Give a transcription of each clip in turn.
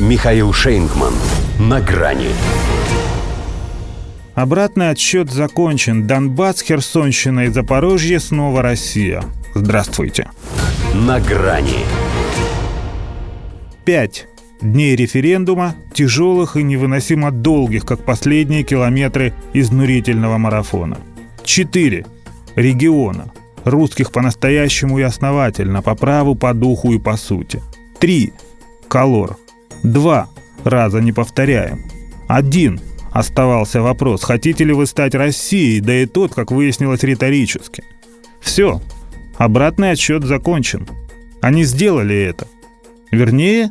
Михаил Шейнгман. На грани. Обратный отсчет закончен. Донбасс, Херсонщина и Запорожье снова Россия. Здравствуйте. На грани. Пять дней референдума, тяжелых и невыносимо долгих, как последние километры изнурительного марафона. Четыре региона, русских по-настоящему и основательно, по праву, по духу и по сути. Три колор. Два раза не повторяем. Один оставался вопрос, хотите ли вы стать Россией, да и тот, как выяснилось, риторически. Все, обратный отсчет закончен. Они сделали это. Вернее,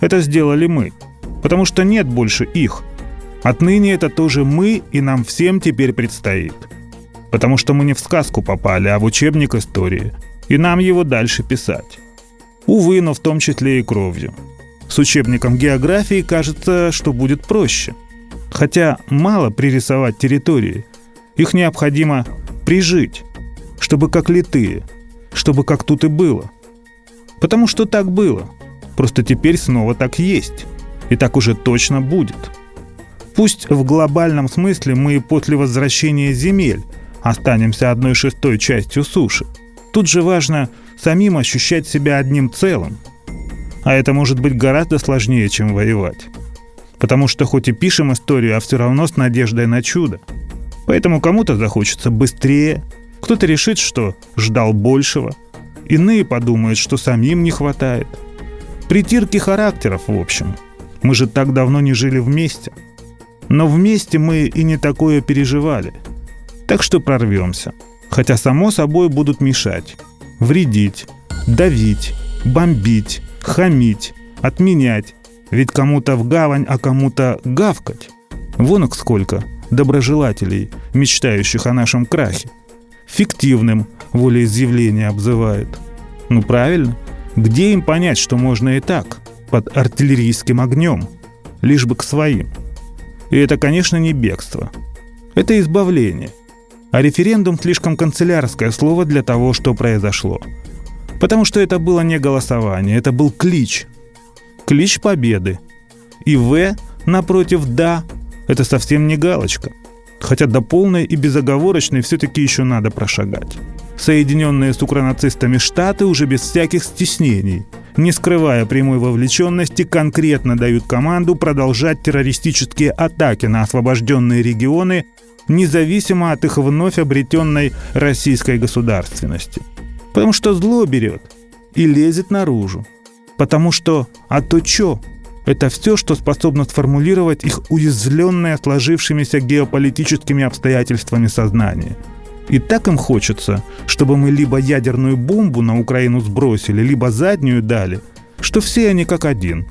это сделали мы. Потому что нет больше их. Отныне это тоже мы, и нам всем теперь предстоит. Потому что мы не в сказку попали, а в учебник истории. И нам его дальше писать. Увы, но в том числе и кровью. С учебником географии кажется, что будет проще. Хотя мало пририсовать территории. Их необходимо прижить, чтобы как литые, чтобы как тут и было. Потому что так было. Просто теперь снова так есть. И так уже точно будет. Пусть в глобальном смысле мы после возвращения земель останемся одной шестой частью суши. Тут же важно самим ощущать себя одним целым – а это может быть гораздо сложнее, чем воевать. Потому что хоть и пишем историю, а все равно с надеждой на чудо. Поэтому кому-то захочется быстрее, кто-то решит, что ждал большего, иные подумают, что самим не хватает. Притирки характеров, в общем. Мы же так давно не жили вместе. Но вместе мы и не такое переживали. Так что прорвемся. Хотя, само собой, будут мешать. Вредить, давить, бомбить, хамить, отменять. Ведь кому-то в гавань, а кому-то гавкать. Вон их сколько доброжелателей, мечтающих о нашем крахе. Фиктивным волеизъявление обзывают. Ну правильно. Где им понять, что можно и так, под артиллерийским огнем, лишь бы к своим? И это, конечно, не бегство. Это избавление. А референдум слишком канцелярское слово для того, что произошло. Потому что это было не голосование, это был клич. Клич победы. И «В» напротив «да» — это совсем не галочка. Хотя до полной и безоговорочной все-таки еще надо прошагать. Соединенные с укронацистами Штаты уже без всяких стеснений, не скрывая прямой вовлеченности, конкретно дают команду продолжать террористические атаки на освобожденные регионы, независимо от их вновь обретенной российской государственности. Потому что зло берет и лезет наружу. Потому что «а то чё?» Это все, что способно сформулировать их уязвленное сложившимися геополитическими обстоятельствами сознание. И так им хочется, чтобы мы либо ядерную бомбу на Украину сбросили, либо заднюю дали, что все они как один,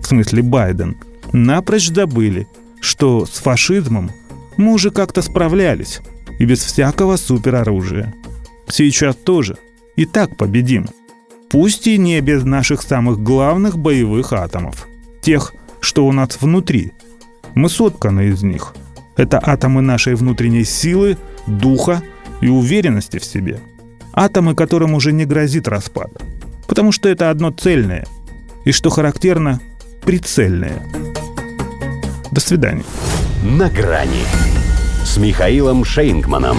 в смысле Байден, напрочь забыли, что с фашизмом мы уже как-то справлялись и без всякого супероружия. Сейчас тоже – и так победим. Пусть и не без наших самых главных боевых атомов. Тех, что у нас внутри. Мы сотканы из них. Это атомы нашей внутренней силы, духа и уверенности в себе. Атомы, которым уже не грозит распад. Потому что это одно цельное. И что характерно, прицельное. До свидания. На грани с Михаилом Шейнгманом.